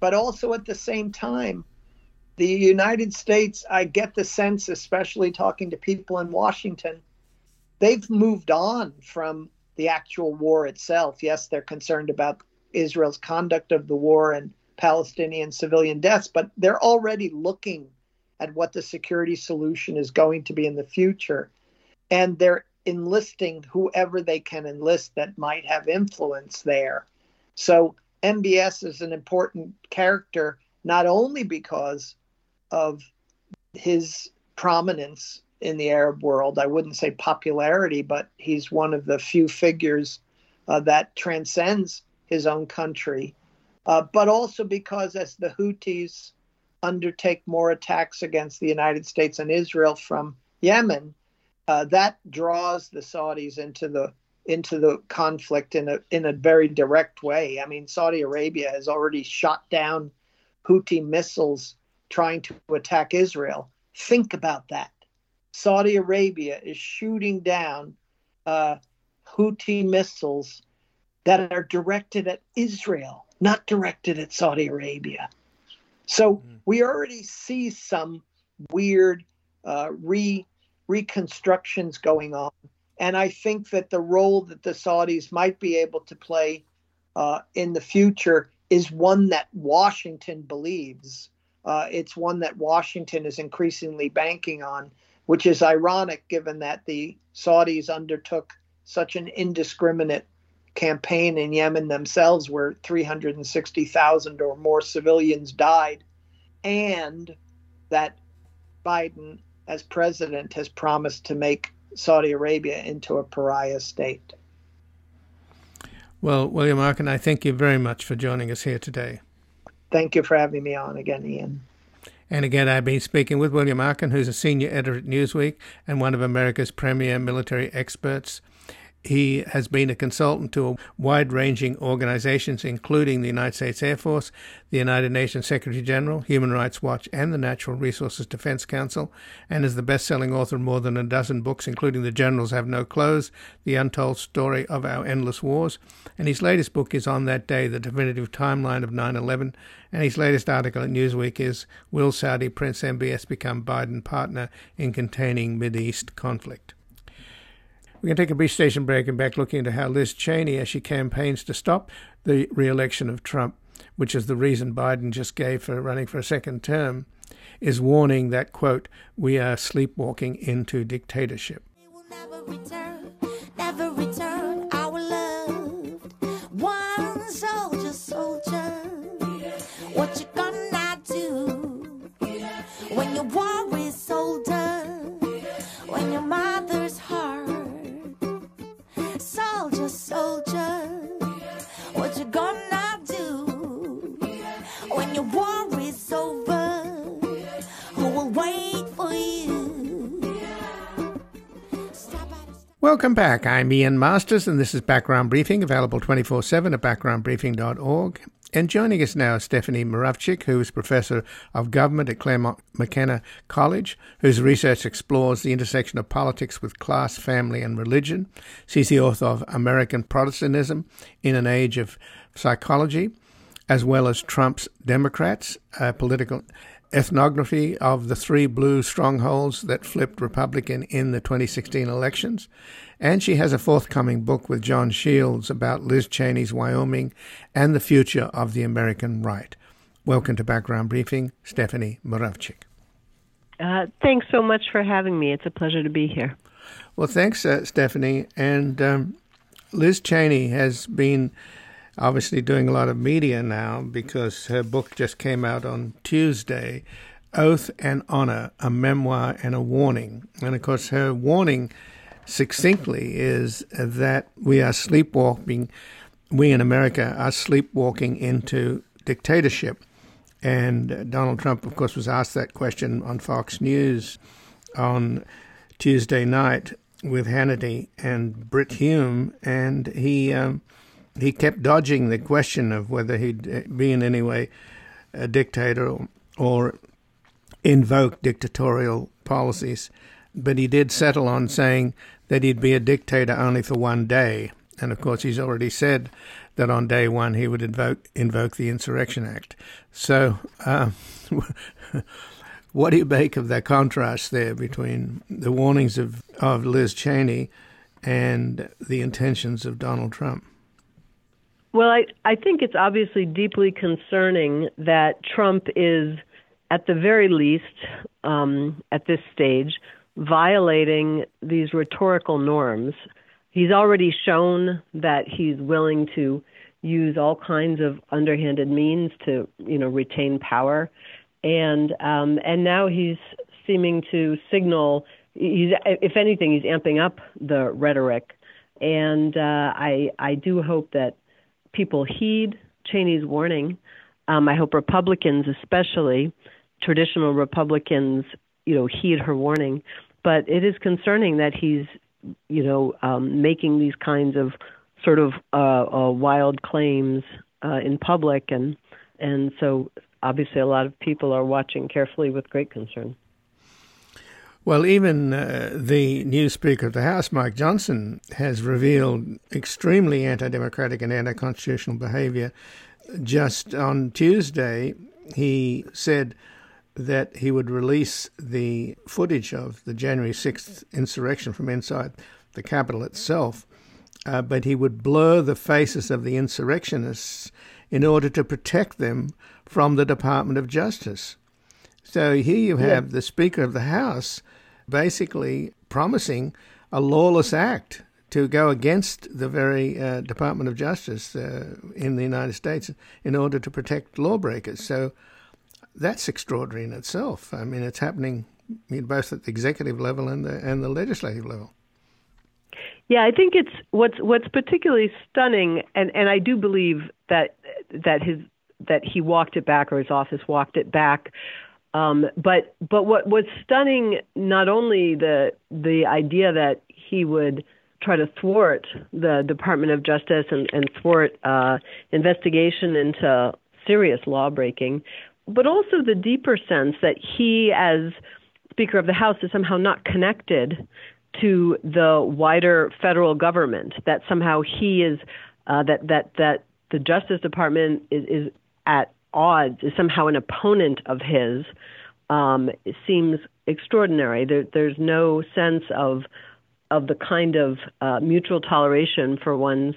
But also at the same time, the United States, I get the sense, especially talking to people in Washington, they've moved on from the actual war itself. Yes, they're concerned about Israel's conduct of the war and Palestinian civilian deaths, but they're already looking at what the security solution is going to be in the future. And they're enlisting whoever they can enlist that might have influence there. So MBS is an important character not only because of his prominence in the Arab world. I wouldn't say popularity, but he's one of the few figures uh, that transcends his own country. Uh, but also because as the Houthis undertake more attacks against the United States and Israel from Yemen, uh, that draws the Saudis into the into the conflict in a in a very direct way. I mean, Saudi Arabia has already shot down Houthi missiles trying to attack Israel. Think about that. Saudi Arabia is shooting down uh, Houthi missiles that are directed at Israel, not directed at Saudi Arabia. So mm. we already see some weird uh, re reconstructions going on and I think that the role that the Saudis might be able to play uh, in the future is one that Washington believes Uh, it's one that Washington is increasingly banking on, which is ironic given that the Saudis undertook such an indiscriminate campaign in Yemen themselves, where 360,000 or more civilians died, and that Biden, as president, has promised to make Saudi Arabia into a pariah state. Well, William Arkin, I thank you very much for joining us here today. Thank you for having me on again, Ian. And again, I've been speaking with William Arkin, who's a senior editor at Newsweek and one of America's premier military experts. He has been a consultant to wide ranging organizations, including the United States Air Force, the United Nations Secretary General, Human Rights Watch, and the Natural Resources Defense Council, and is the best selling author of more than a dozen books, including The Generals Have No Clothes, The Untold Story of Our Endless Wars. And his latest book is On That Day, The Definitive Timeline of 9 11. And his latest article at Newsweek is Will Saudi Prince MBS become Biden partner in containing East conflict? We can take a brief station break and back looking into how Liz Cheney, as she campaigns to stop the re election of Trump, which is the reason Biden just gave for running for a second term, is warning that, quote, we are sleepwalking into dictatorship. Never return, never return soldier. What you gonna do when your war is over? Who will wait for you? Welcome back. I'm Ian Masters, and this is Background Briefing, available 24 7 at backgroundbriefing.org and joining us now is Stephanie Muravchik, who is Professor of Government at Claremont McKenna College, whose research explores the intersection of politics with class, family, and religion. She's the author of American Protestantism in an Age of Psychology, as well as Trump's Democrats, a political ethnography of the three blue strongholds that flipped Republican in the 2016 elections. And she has a forthcoming book with Jon Shields about Liz Cheney's Wyoming and the future of the American right. Welcome to Background Briefing, Stephanie Muravchik. Uh, thanks so much for having me. It's a pleasure to be here. Well, thanks, uh, Stephanie. And um, Liz Cheney has been obviously doing a lot of media now because her book just came out on Tuesday Oath and Honor, a memoir and a warning. And of course, her warning succinctly is that we are sleepwalking, we in America are sleepwalking into dictatorship. And Donald Trump, of course, was asked that question on Fox News on Tuesday night with Hannity and Brit Hume, and he um, he kept dodging the question of whether he'd be in any way a dictator or, or invoke dictatorial policies. But he did settle on saying that he'd be a dictator only for one day. And of course, he's already said that on day one he would invoke invoke the Insurrection Act. So, uh, what do you make of that contrast there between the warnings of, of Liz Cheney and the intentions of Donald Trump? Well, I, I think it's obviously deeply concerning that Trump is, at the very least, um, at this stage, violating these rhetorical norms. He's already shown that he's willing to use all kinds of underhanded means to, you know, retain power, and um, and now he's seeming to signal. He's, if anything, he's amping up the rhetoric, and uh, I I do hope that people heed Cheney's warning. Um, I hope Republicans, especially traditional Republicans, you know, heed her warning. But it is concerning that he's, you know, um, making these kinds of sort of uh, uh, wild claims uh, in public, and and so obviously a lot of people are watching carefully with great concern. Well, even uh, the new Speaker of the House, Mike Johnson, has revealed extremely anti democratic and anti constitutional behavior. Just on Tuesday, he said that he would release the footage of the January 6th insurrection from inside the Capitol itself, uh, but he would blur the faces of the insurrectionists in order to protect them from the Department of Justice. So here you have yeah. the Speaker of the House basically promising a lawless act to go against the very uh, Department of Justice uh, in the United States in order to protect lawbreakers. So that's extraordinary in itself. I mean, it's happening both at the executive level and the and the legislative level. Yeah, I think it's what's what's particularly stunning, and, and I do believe that that his that he walked it back or his office walked it back. Um, but but what was stunning not only the the idea that he would try to thwart the Department of Justice and, and thwart uh, investigation into serious law breaking, but also the deeper sense that he, as Speaker of the House, is somehow not connected to the wider federal government. That somehow he is uh, that that that the Justice Department is, is at odds, is somehow an opponent of his. Um, it seems extraordinary. There, there's no sense of of the kind of uh, mutual toleration for one's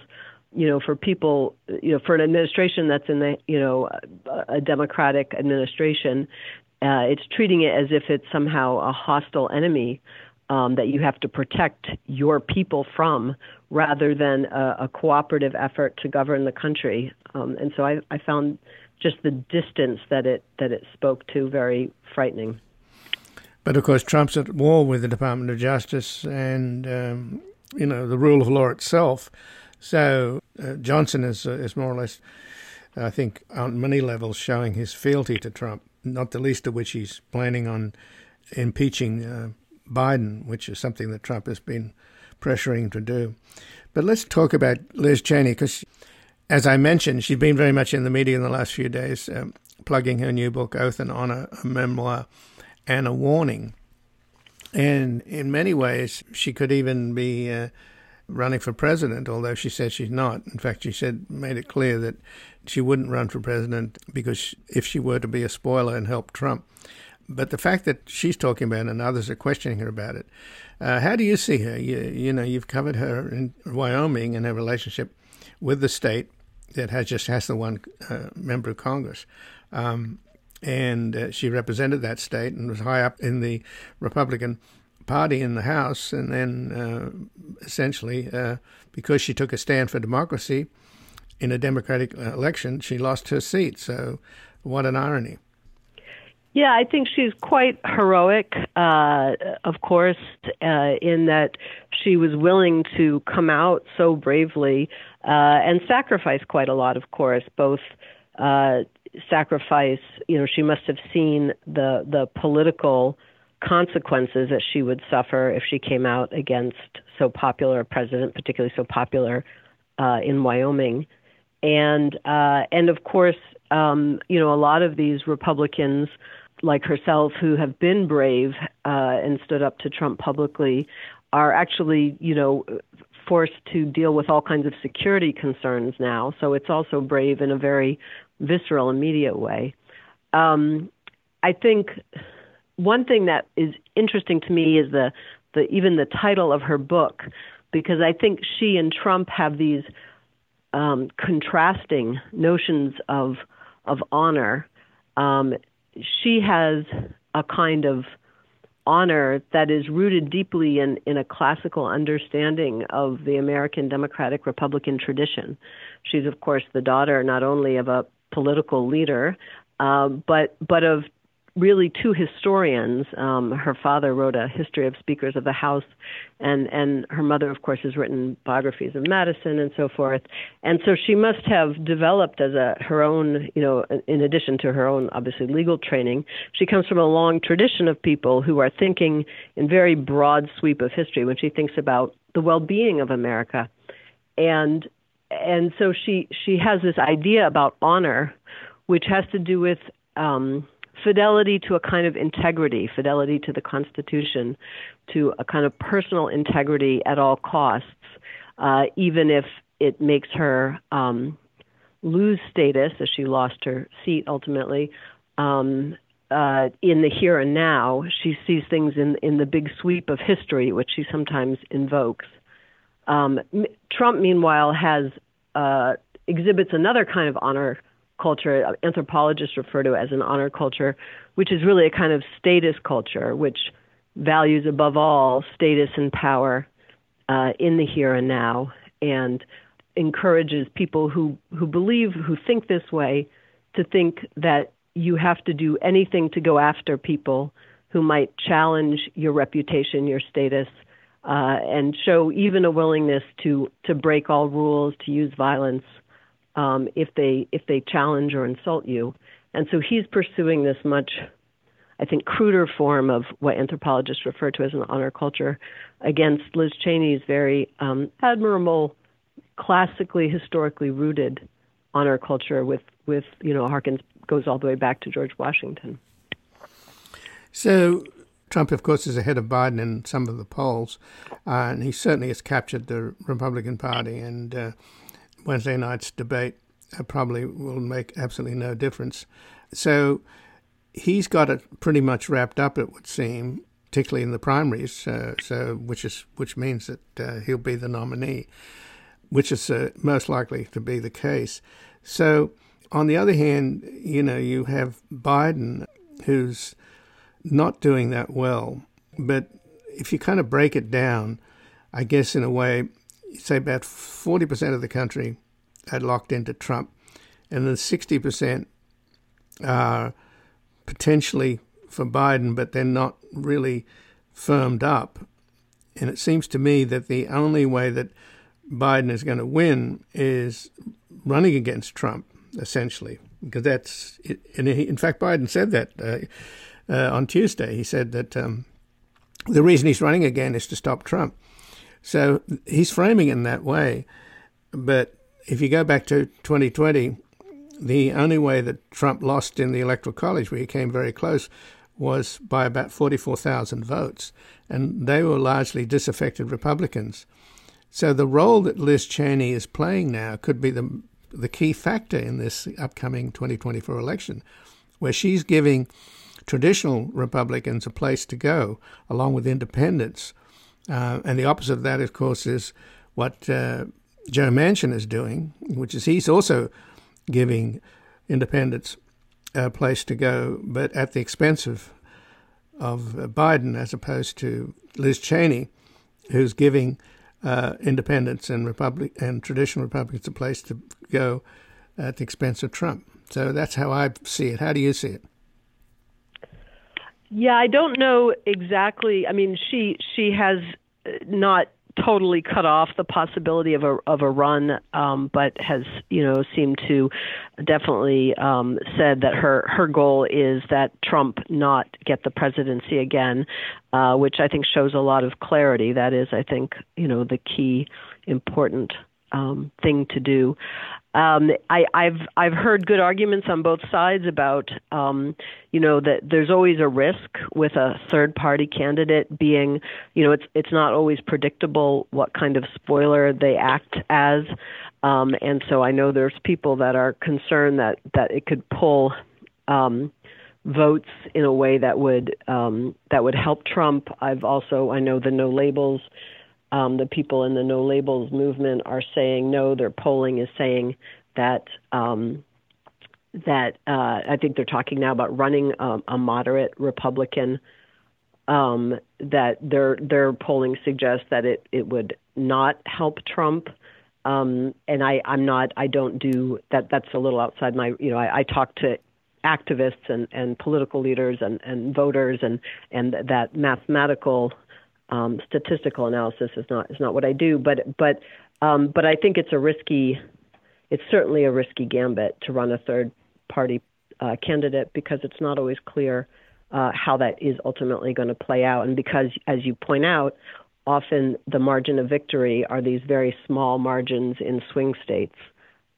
you know, for people, you know, for an administration that's in the, you know, a, democratic administration, uh, it's treating it as if it's somehow a hostile enemy um, that you have to protect your people from, rather than a, a cooperative effort to govern the country. Um, and so I, I found just the distance that it that it spoke to very frightening. But of course, Trump's at war with the Department of Justice and um, you know the rule of law itself. So uh, Johnson is uh, is more or less, I think, on many levels showing his fealty to Trump. Not the least of which he's planning on impeaching uh, Biden, which is something that Trump has been pressuring to do. But let's talk about Liz Cheney because, as I mentioned, she's been very much in the media in the last few days, um, plugging her new book, Oath and Honor, a memoir and a warning. And in many ways, she could even be uh, running for president, although she says she's not. In fact, she said made it clear that she wouldn't run for president because if she were to be a spoiler and help Trump. But the fact that she's talking about it and others are questioning her about it, uh, how do you see her? You, you know, you've covered her in Wyoming and her relationship with the state that has just has the one uh, member of Congress. Um, and uh, she represented that state and was high up in the Republican Party in the House. And then, uh, essentially, uh, because she took a stand for democracy in a Democratic uh, election, she lost her seat. So, what an irony. Yeah, I think she's quite heroic, uh, of course, uh, in that she was willing to come out so bravely uh, and sacrifice quite a lot, of course, both sacrifice. You know, she must have seen the the political consequences that she would suffer if she came out against so popular a president, particularly so popular uh, in Wyoming, and uh, and of course, um, you know, a lot of these Republicans like herself who have been brave uh, and stood up to Trump publicly are actually, you know, forced to deal with all kinds of security concerns now. So it's also brave in a very visceral, immediate way. Um, I think one thing that is interesting to me is the, the even the title of her book, because I think she and Trump have these um, contrasting notions of of honor. Um, she has a kind of honor that is rooted deeply in, in a classical understanding of the American Democratic Republican tradition. She's, of course, the daughter not only of a political leader, uh, but but of really two historians. Um, her father wrote a history of speakers of the House, and and her mother, of course, has written biographies of Madison and so forth. And so she must have developed as a her own, you know, in addition to her own obviously legal training, she comes from a long tradition of people who are thinking in very broad sweep of history when she thinks about the well-being of America, and and so she she has this idea about honor, which has to do with um, fidelity to a kind of integrity, fidelity to the Constitution, to a kind of personal integrity at all costs, uh, even if it makes her um, lose status, as she lost her seat ultimately. Um, uh, in the here and now, she sees things in in the big sweep of history, which she sometimes invokes. Um, Trump, meanwhile, has uh, exhibits another kind of honor culture. Anthropologists refer to as an honor culture, which is really a kind of status culture, which values above all status and power uh, in the here and now, and encourages people who who believe who think this way to think that you have to do anything to go after people who might challenge your reputation, your status, uh, and show even a willingness to to break all rules, to use violence um, if they if they challenge or insult you. And so he's pursuing this much, I think, cruder form of what anthropologists refer to as an honor culture against Liz Cheney's very um, admirable, classically historically rooted honor culture with with you know harkens goes all the way back to George Washington. So Trump, of course, is ahead of Biden in some of the polls, uh, and he certainly has captured the Republican Party. And uh, Wednesday night's debate probably will make absolutely no difference. So he's got it pretty much wrapped up, it would seem, particularly in the primaries. So which is which means that uh, he'll be the nominee, which is uh, most likely to be the case. So on the other hand, you know, you have Biden, who's not doing that well. But if you kind of break it down, I guess in a way, say about 40% of the country are locked into Trump, and then 60% are potentially for Biden, but they're not really firmed up. And it seems to me that the only way that Biden is going to win is running against Trump, essentially, because that's, and in fact, Biden said that. Uh, uh, on Tuesday. He said that um, the reason he's running again is to stop Trump. So he's framing it in that way. But if you go back to 2020, the only way that Trump lost in the Electoral College, where he came very close, was by about 44,000 votes. And they were largely disaffected Republicans. So the role that Liz Cheney is playing now could be the the key factor in this upcoming 2024 election, where she's giving traditional Republicans a place to go, along with independents. Uh, and the opposite of that, of course, is what uh, Joe Manchin is doing, which is he's also giving independents a place to go, but at the expense of, of Biden, as opposed to Liz Cheney, who's giving uh, independents and Republic and traditional Republicans a place to go at the expense of Trump. So that's how I see it. How do you see it? Yeah, I don't know exactly. I mean, she she has uh, not totally cut off the possibility of a of a run, um, but has you know seemed to definitely um, said that her her goal is that Trump not get the presidency again, uh, which I think shows a lot of clarity. That is, I think, you know, the key important um, thing to do. Um, I, I've I've heard good arguments on both sides about um, you know that there's always a risk with a third party candidate being you know it's it's not always predictable what kind of spoiler they act as, um, and so I know there's people that are concerned that that it could pull. Um, votes in a way that would um, that would help Trump. I've also I know the no labels um, the people in the no labels movement are saying no. Their polling is saying that um, that uh, I think they're talking now about running a, a moderate Republican. Um, that their their polling suggests that it it would not help Trump. Um, and I I'm not I don't do that. That's a little outside my you know I, I talk to activists and, and political leaders and, and voters and and that mathematical um, statistical analysis is not is not what I do, but but um, but I think it's a risky, it's certainly a risky gambit to run a third party uh, candidate because it's not always clear uh, how that is ultimately going to play out, and because as you point out, often the margin of victory are these very small margins in swing states,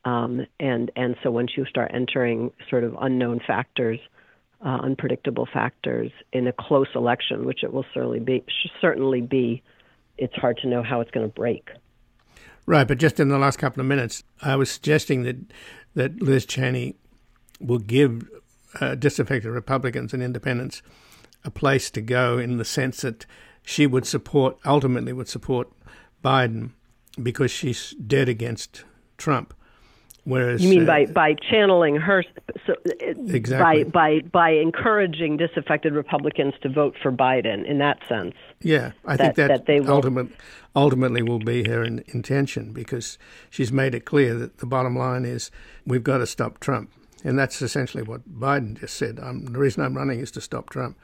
um, and and so once you start entering sort of unknown factors uh, unpredictable factors in a close election, which it will certainly be. Certainly be. It's hard to know how it's going to break. Right, but just in the last couple of minutes, I was suggesting that that Liz Cheney will give uh, disaffected Republicans and independents a place to go in the sense that she would support, ultimately would support Biden because she's dead against Trump. Whereas you mean uh, by by channeling her, so, exactly. by by by encouraging disaffected Republicans to vote for Biden in that sense. Yeah, I that, think that, that they will, ultimate, ultimately will be her in, intention because she's made it clear that the bottom line is we've got to stop Trump, and that's essentially what Biden just said. I'm, the reason I'm running is to stop Trump.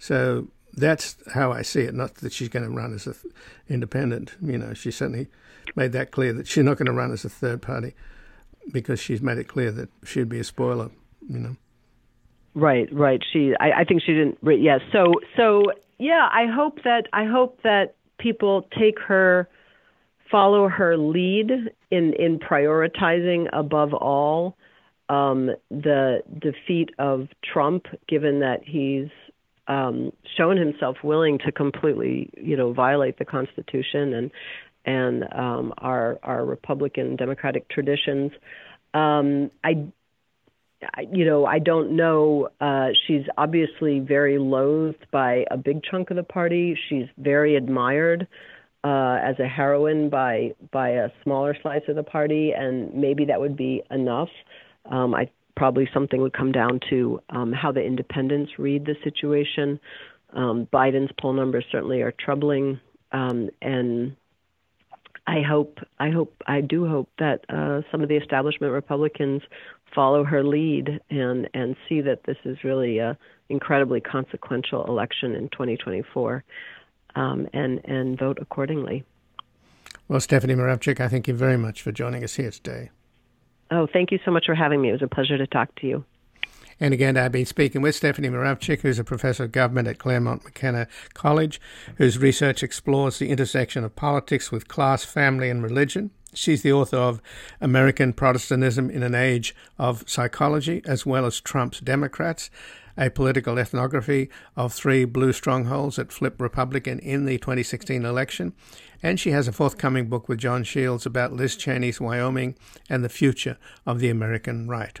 So that's how I see it. Not that she's going to run as an independent. You know, she certainly made that clear that she's not going to run as a third party because she's made it clear that she'd be a spoiler, you know. Right, right. She, I, I think she didn't. Yes. Yeah, so, so yeah. I hope that I hope that people take her, follow her lead in in prioritizing above all um, the defeat of Trump, given that he's um, shown himself willing to completely, you know, violate the Constitution and and um, our our Republican democratic traditions. Um, I, I, you know, I don't know. Uh, she's obviously very loathed by a big chunk of the party. She's very admired uh, as a heroine by by a smaller slice of the party, and maybe that would be enough. Um, I probably something would come down to um, how the independents read the situation. Um, Biden's poll numbers certainly are troubling, um, and I hope, I hope, I do hope that uh, some of the establishment Republicans follow her lead and and see that this is really a incredibly consequential election in 2024, um, and and vote accordingly. Well, Stephanie Muravchik, I thank you very much for joining us here today. Oh, thank you so much for having me. It was a pleasure to talk to you. And again, I've been speaking with Stephanie Muravchik, who's a professor of government at Claremont McKenna College, whose research explores the intersection of politics with class, family, and religion. She's the author of American Protestantism in an Age of Psychology, as well as Trump's Democrats, a political ethnography of three blue strongholds that flipped Republican in the 2016 election. And she has a forthcoming book with Jon Shields about Liz Cheney's Wyoming and the future of the American right.